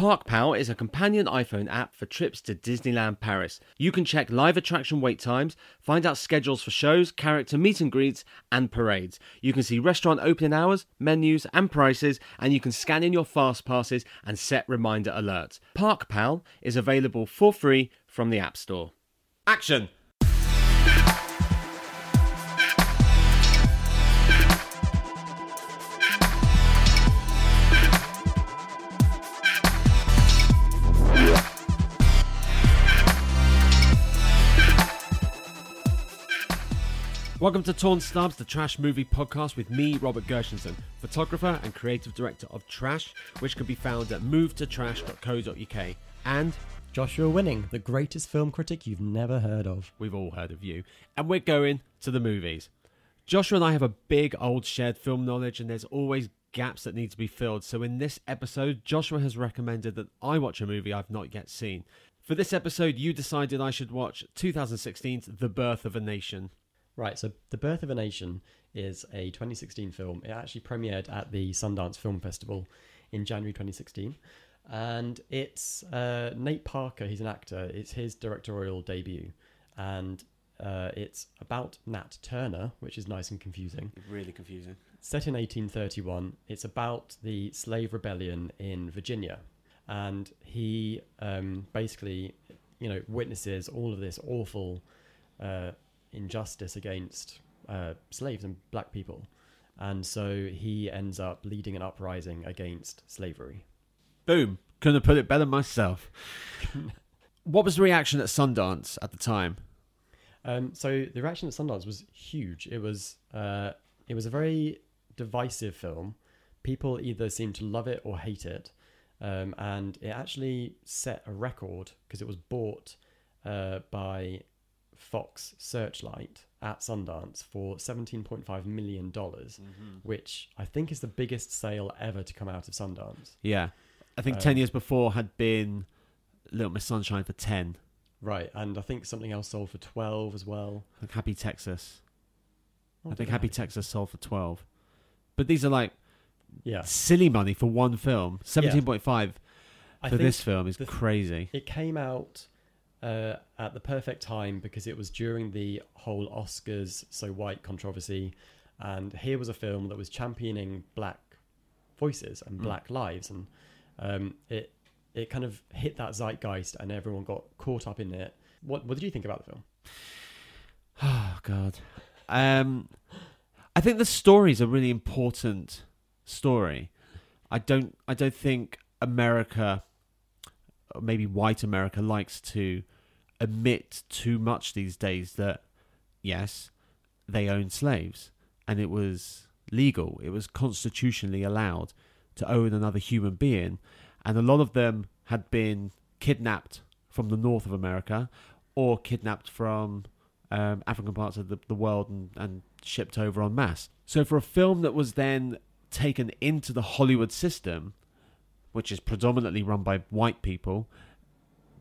ParkPal is a companion iPhone app for trips to Disneyland Paris. You can check live attraction wait times, find out schedules for shows, character meet and greets, and parades. You can see restaurant opening hours, menus, and prices, and you can scan in your fast passes and set reminder alerts. ParkPal is available for free from the App Store. Action! Welcome to Torn Stubs, the trash movie podcast with me, Robert Gershenson, photographer and creative director of Trash, which can be found at movetotrash.co.uk. And Joshua Winning, the greatest film critic you've never heard of. we've all heard of you. And we're going to the movies. Joshua and I have a big old shared film knowledge, and there's always gaps that need to be filled. So, in this episode, Joshua has recommended that I watch a movie I've not yet seen. For this episode, you decided I should watch 2016's The Birth of a Nation. Right, so The Birth of a Nation is a 2016 film. It actually premiered at the Sundance Film Festival in January 2016. And it's uh, Nate Parker, he's an actor, it's his directorial debut. And uh, it's about Nat Turner, which is nice and confusing. Really confusing. Set in 1831, it's about the slave rebellion in Virginia. And he um, basically, you know, witnesses all of this awful uh, injustice against uh, slaves and black people. And so he ends up leading an uprising against slavery. Boom. Couldn't have put it better myself. what was the reaction at Sundance at the time? Um, so the reaction at Sundance was huge. It was uh, it was a very divisive film. People either seemed to love it or hate it, um, and it actually set a record because it was bought uh, by Fox Searchlight at Sundance for seventeen point five million dollars, which I think is the biggest sale ever to come out of Sundance. Yeah. I think Um, 10 years before had been Little Miss Sunshine for 10. Right, and I think something else sold for twelve as well. Think Happy Texas. Oh, I think Happy. Texas sold for 12. But these are like Yeah, silly money for one film. 17.5 I for think this film is the- crazy. It came out uh, at the perfect time because it was during the whole Oscars so white controversy, and here was a film that was championing black voices and Mm. black lives, and um, it it kind of hit that zeitgeist, and everyone got caught up in it. What what did you think about the film? Oh god. Um I think the story is a really important story. I don't I don't think America maybe white America likes to admit too much these days that yes, they owned slaves and it was legal. It was constitutionally allowed to own another human being and a lot of them had been kidnapped from the north of America or kidnapped from um, African parts of the, the world and, and shipped over en masse. So for a film that was then taken into the Hollywood system, which is predominantly run by white people,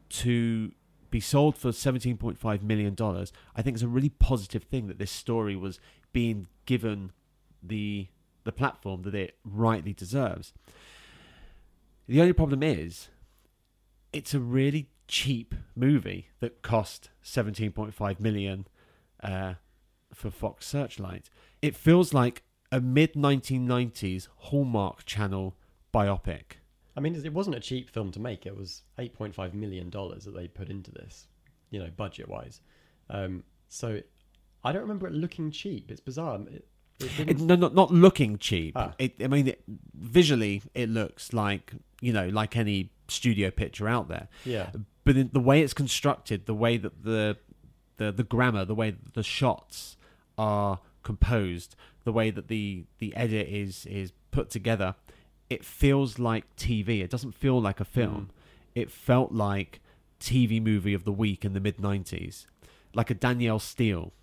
to be sold for $17.5 million, I think it's a really positive thing that this story was being given the the platform that it rightly deserves. The only problem is it's a really cheap movie that cost 17.5 million uh, for Fox Searchlight. It feels like a mid 1990s Hallmark Channel biopic. I mean, it wasn't a cheap film to make. It was eight point five million dollars that they put into this, you know, budget wise. Um, so I don't remember it looking cheap. It's bizarre. It, it no, not not looking cheap. Ah. It, I mean, it, visually, it looks like you know, like any studio picture out there. yeah, but the way it's constructed, the way that the the the grammar, the way that the shots are composed, the way that the the edit is is put together, it feels like TV. It doesn't feel like a film. It felt like TV movie of the week in the mid '90s, like a Danielle Steel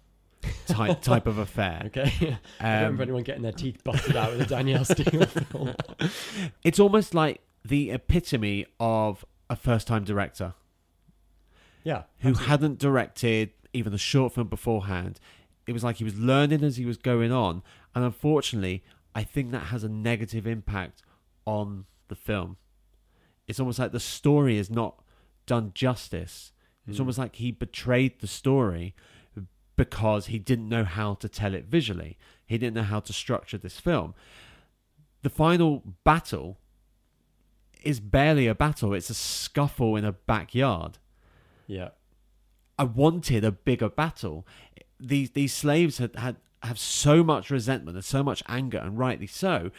type type of affair. okay. I don't remember Um, anyone getting their teeth busted out with a Danielle Steel film. it's almost like the epitome of a first time director. Yeah, who absolutely. hadn't directed even a short film beforehand. It was like he was learning as he was going on, and unfortunately, I think that has a negative impact on the film. it's almost like the story is not done justice. It's Mm. almost like he betrayed the story because he didn't know how to tell it visually. He didn't know how to structure this film. The final battle is barely a battle, it's a scuffle in a backyard. yeah. I wanted a bigger battle. These these slaves had, had have so much resentment and so much anger, and rightly so.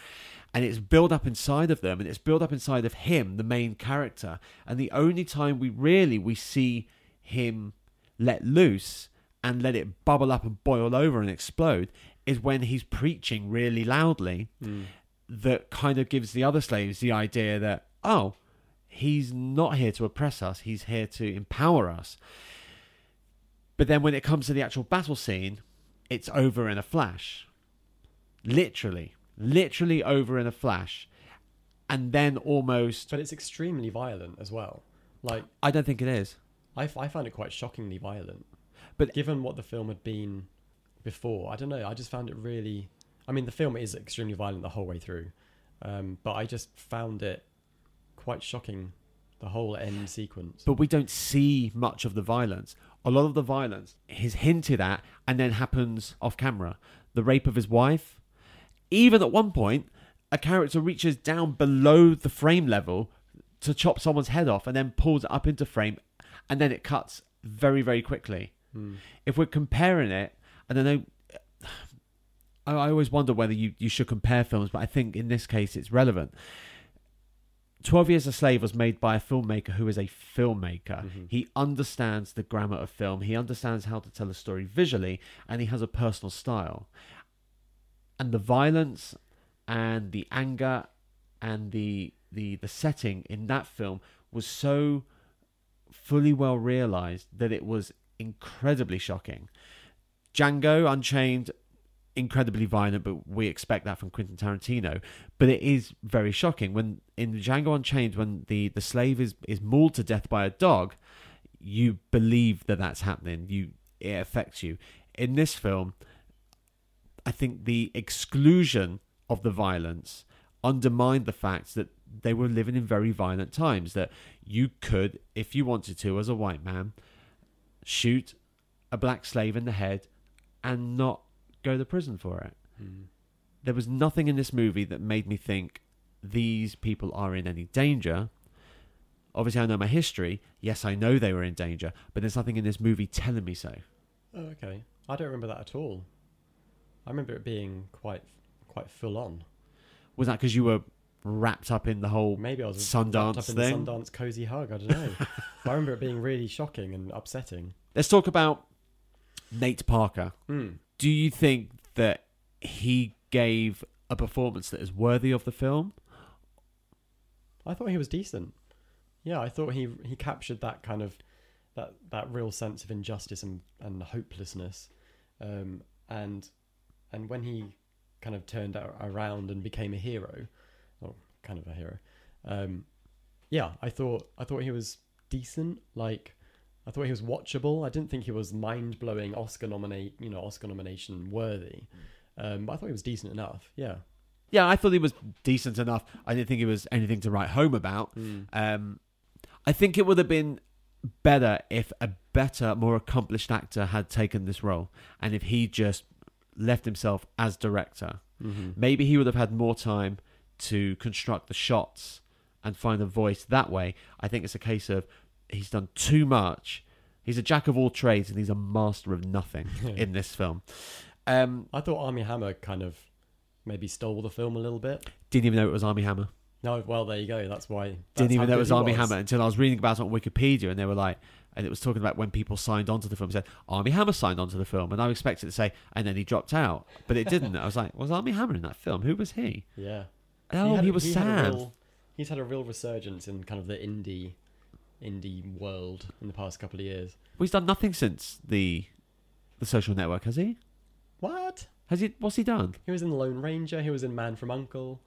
And it's built up inside of them, and it's built up inside of him, the main character. And the only time we really we see him let loose and let it bubble up and boil over and explode is when he's preaching really loudly. Mm. That kind of gives the other slaves the idea that oh, he's not here to oppress us; he's here to empower us. But then when it comes to the actual battle scene, it's over in a flash. Literally. Literally over in a flash. And then almost. But it's extremely violent as well. Like I don't think it is. I, f- I found it quite shockingly violent. But- given what the film had been before, I don't know. I just found it really. I mean, the film is extremely violent the whole way through, um, but I just found it quite shocking. The whole end sequence. But we don't see much of the violence. A lot of the violence is hinted at and then happens off camera. The rape of his wife. Even at one point, a character reaches down below the frame level to chop someone's head off and then pulls it up into frame and then it cuts very, very quickly. Hmm. If we're comparing it, and I know. I, I always wonder whether you, you should compare films, but I think in this case it's relevant. 12 Years a Slave was made by a filmmaker who is a filmmaker. Mhm. He understands the grammar of film, he understands how to tell a story visually, and he has a personal style. And the violence and the anger and the the the setting in that film was so fully well realized that it was incredibly shocking. Django Unchained incredibly violent, but we expect that from Quentin Tarantino. But it is very shocking when in Django Unchained, when the the slave is is mauled to death by a dog, you believe that that's happening. You it affects you. In this film, I think the exclusion of the violence undermined the fact that they were living in very violent times. That you could, if you wanted to, as a white man, shoot a black slave in the head and not go to prison for it. Hmm. There was nothing in this movie that made me think these people are in any danger. Obviously, I know my history. Yes, I know they were in danger, but there's nothing in this movie telling me so. Oh, okay. I don't remember that at all. I remember it being quite quite full on. Was that because you were wrapped up in the whole Maybe I was Sundance wrapped up in thing? the Sundance cozy hug. I don't know. but I remember it being really shocking and upsetting. Let's talk about Nate Parker. Hmm. Do you think that he gave a performance that is worthy of the film? I thought he was decent. Yeah, I thought he he captured that kind of that that real sense of injustice and, and hopelessness, um, and and when he kind of turned around and became a hero, or kind of a hero, um, yeah, I thought I thought he was decent. Like I thought he was watchable. I didn't think he was mind blowing Oscar nominate you know Oscar nomination worthy, um, but I thought he was decent enough. Yeah. Yeah, I thought he was decent enough. I didn't think it was anything to write home about. Um, I think it would have been better if a better, more accomplished actor had taken this role, and if he just left himself as director. Mm-hmm. Maybe he would have had more time to construct the shots and find the voice that way. I think it's a case of he's done too much. He's a jack of all trades and he's a master of nothing in this film. Um, I thought Armie Hammer kind of maybe stole the film a little bit. didn't even know it was Armie Hammer. No, well, there you go. That's why. Didn't even know it was Armie Hammer until I was reading about it on Wikipedia, and they were like, and it was talking about when people signed onto the film. It said Armie Hammer signed onto the film, and I expected to say, and then he dropped out, but it didn't. I was like, was Armie Hammer in that film? Who was he? Yeah. Oh, he, had- was had a Sam. real- he's had a real resurgence in kind of the indie, indie world in the past couple of years. Well, he's done nothing since the the Social Network, has he? What? Has he? What's he done? He was in The Lone Ranger. He was in Man from Uncle.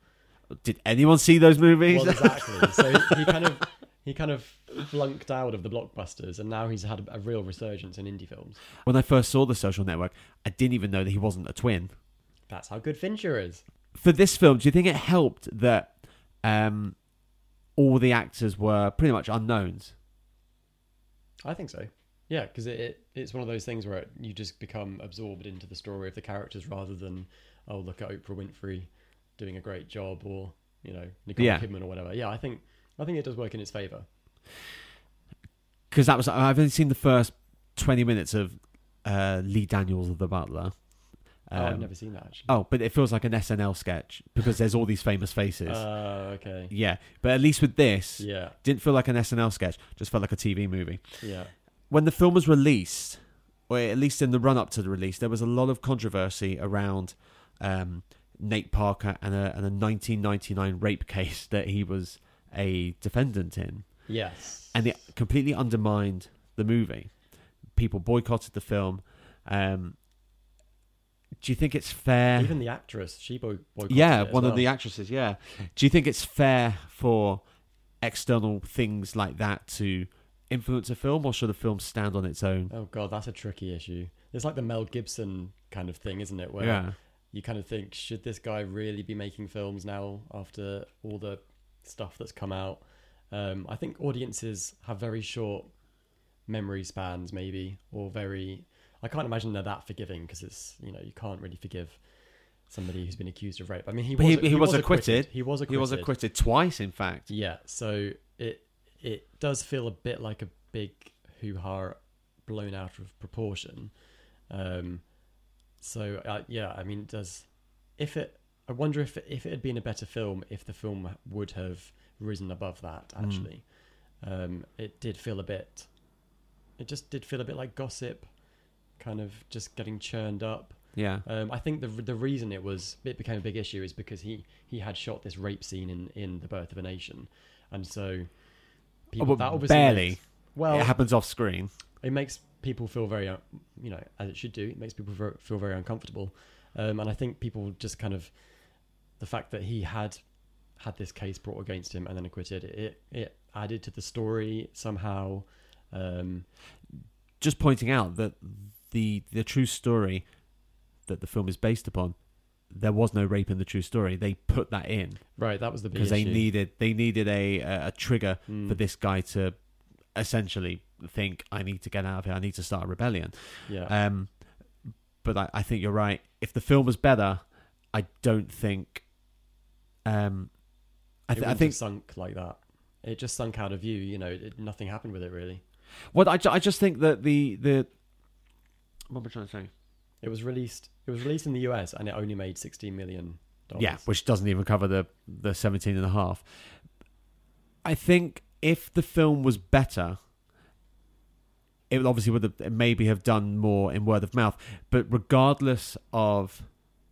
Did anyone see those movies? Well, exactly. so he kind of he kind of flunked out of the blockbusters, and now he's had a, a real resurgence in indie films. when I first saw the Social Network, I didn't even know that he wasn't a twin. That's how good Fincher is. For this film, do you think it helped that um, all the actors were pretty much unknowns. I think so. Yeah, because it, it it's one of those things where you just become absorbed into the story of the characters rather than oh look at Oprah Winfrey doing a great job or you know Nicole Yeah. Kidman or whatever. Yeah, I think I think it does work in its favor. because that was I've only seen the first twenty minutes of uh, Lee Daniels of the Butler. oh, I've Um, never seen that actually. oh, but it feels like an SNL sketch because there's all these famous faces. Uh, okay. yeah, but at least with this, Yeah, didn't feel like an SNL sketch. Just felt like a TV movie. yeah, When the film was released, or at least in the run up to the release, there was a lot of controversy around um, Nate Parker and a, and a 1999 rape case that he was a defendant in. yes. and it completely undermined the movie. People boycotted the film. Um, do you think it's fair? Even the actress, she boy- boycotted yeah, one of the actresses. Yeah. Do you think it's fair for external things like that to influence a film, or should a film stand on its own? Oh god, that's a tricky issue. It's like the Mel Gibson kind of thing, isn't it? Where yeah. you kind of think, should this guy really be making films now after all the stuff that's come out? Um, I think audiences have very short memory spans, maybe, or very. I can't imagine they're that forgiving because it's you know you can't really forgive somebody who's been accused of rape. I mean, he was he- he was acquitted. He was acquitted. He was acquitted twice, in fact. Yeah, so it it does feel a bit like a big hoo ha blown out of proportion. Um, so uh, yeah, I mean, it does if it? I wonder if if it had been a better film, if the film would have risen above that. Mm. Actually, um, it did feel a bit. It just did feel a bit like gossip, kind of just getting churned up. Yeah. Um, I think the the reason it was it became a big issue is because he he had shot this rape scene in in the Birth of a Nation, and so people Oh, that obviously barely. makes- well, it happens off screen. it makes people feel very uh, you know as it should do. It makes people feel very uncomfortable, um, and I think people just kind of the fact that he had had this case brought against him and then acquitted it it added to the story somehow. Um, Just pointing out that the the true story that the film is based upon, there was no rape in the true story. They put that in. right, that was the big because they needed they needed a a a trigger Mm. for this guy to essentially think I need to get out of here. I need to start a rebellion. yeah. Um, but I, I think you're right. If the film was better, I don't think. Um, I, th- I think sunk like that. It just sunk out of view. You know, it, nothing happened with it really. well, I, ju- I just think that the the what am I trying to say? It was released. It was released in the US and it only made sixteen million dollars. Yeah, which doesn't even cover the the 17 and a. I think if the film was better, it would obviously would have maybe have done more in word of mouth. But regardless of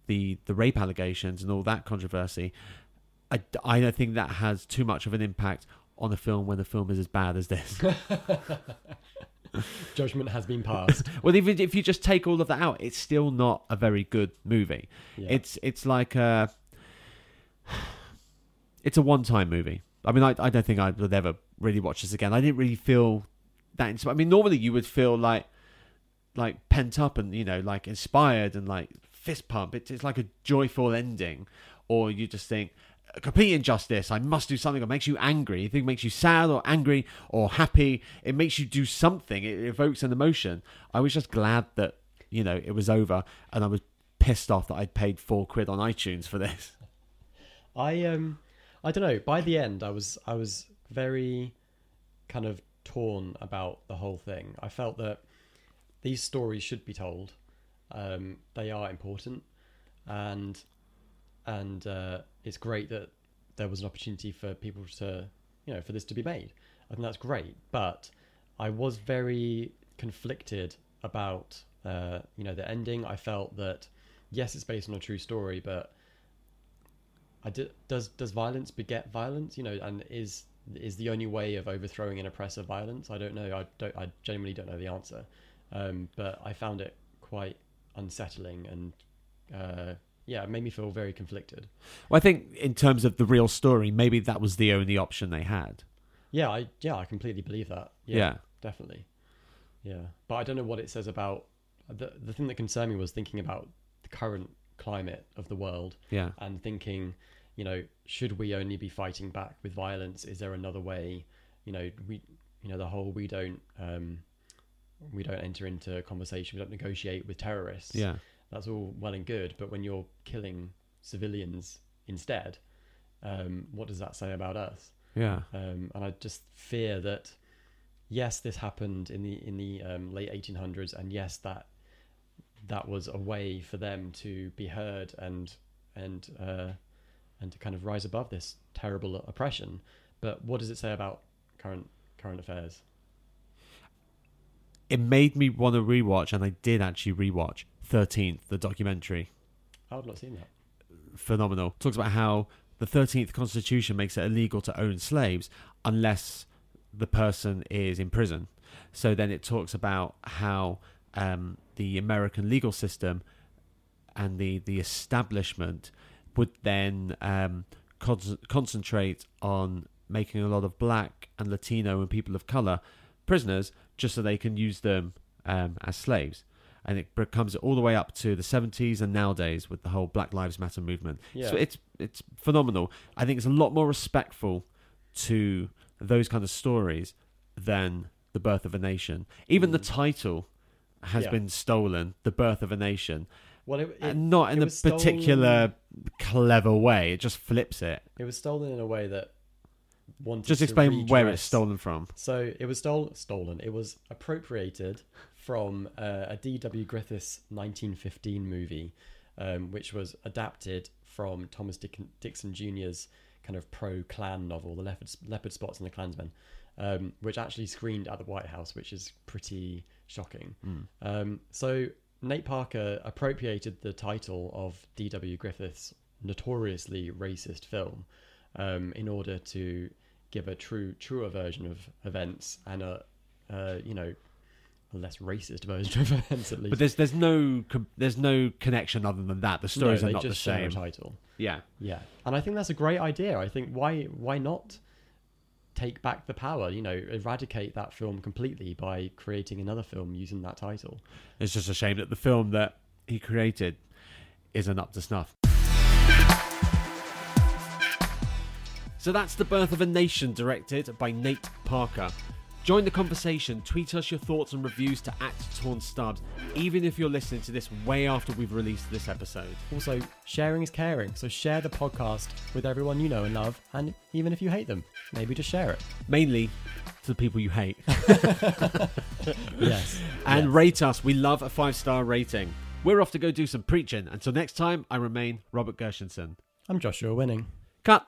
the the rape allegations and all that controversy, I, I don't think that has too much of an impact on the film when the film is as bad as this. judgment has been passed. well, even if you just take all of that out, it's still not a very good movie. Yeah. It's it's like a it's a one time movie. I mean, I I don't think I would ever really watch this again. I didn't really feel that. I mean, normally you would feel like like pent up and you know like inspired and like fist pump. It's it's like a joyful ending, or you just think a complete injustice. I must do something that makes you angry. It makes you sad or angry or happy. It makes you do something. It evokes an emotion. I was just glad that you know it was over, and I was pissed off that I'd paid four quid on iTunes for this. I um I don't know. By the end, I was I was very kind of torn about the whole thing. I felt that these stories should be told. Um, they are important, and and uh, it's great that there was an opportunity for people to you know for this to be made. I think that's great, but I was very conflicted about uh, you know the ending. I felt that yes, it's based on a true story, but I did, does does violence beget violence? You know, and is is the only way of overthrowing an oppressor violence? I don't know. I don't. I genuinely don't know the answer. Um, but I found it quite unsettling, and uh, yeah, it made me feel very conflicted. Well, I think in terms of the real story, maybe that was the only option they had. Yeah, I yeah, I completely believe that. Yeah, Yeah. definitely. Yeah, but I don't know what it says about the the thing that concerned me was thinking about the current climate of the world Yeah. and thinking, you know, should we only be fighting back with violence? Is there another way? You know, we, you know, the whole we don't, um, we don't enter into conversation, we don't negotiate with terrorists. Yeah. That's all well and good, but when you're killing civilians instead, um, what does that say about us? Yeah. Um, and I just fear that, yes, this happened in the in the um, late 1800s, and yes, that that was a way for them to be heard and and uh, and to kind of rise above this terrible oppression. But what does it say about current current affairs? It made me want to rewatch, and I did actually rewatch 13th, the documentary. I've not seen that. Phenomenal. Talks about how the 13th Constitution makes it illegal to own slaves unless the person is in prison. So then it talks about how um, the American legal system and the, the establishment would then um, con- concentrate on making a lot of black and Latino and people of color prisoners just so they can use them um, as slaves. And it comes all the way up to the 70s and nowadays with the whole Black Lives Matter movement. Yeah. So it's it's phenomenal. I think it's a lot more respectful to those kind of stories than the birth of a nation. Even the Mm. title has Yeah. been stolen, the birth of a nation, Well, it, it, not in it a stolen- particular clever way. It just flips it. it was stolen in a way that wanted Just explain where it's stolen from. So it was stole, stolen. It was appropriated from uh, a D.W. Griffith's 1915 movie, um, which was adapted from Thomas Dick- Dixon Jr.'s kind of pro-Klan novel, The Leopard, Leopard Spots and the Clansman, um, which actually screened at the White House, which is pretty shocking. Mm. Um, so Nate Parker appropriated the title of D.W. Griffith's notoriously racist film um, in order to give a true, truer version of events and a, uh, you know, less racist version of events at least. But there's there's no there's no connection other than that. The stories no, are not the just share a same. title. Yeah. Yeah, and I think that's a great idea. I think why why not take back the power? You know, eradicate that film completely by creating another film using that title. It's just a shame that the film that he created isn't up to snuff. So that's The Birth of a Nation, directed by Nate Parker. Join the conversation, tweet us your thoughts and reviews to at Torn Stubs, even if you're listening to this way after we've released this episode. Also, sharing is caring, so share the podcast with everyone you know and love, and even if you hate them, maybe just share it. Mainly to the people you hate. Yes, And Yes. rate us. We love a five star rating. We're off to go do some preaching. Until next time, I remain Robert Gershenson. I'm Joshua Winning. Cut.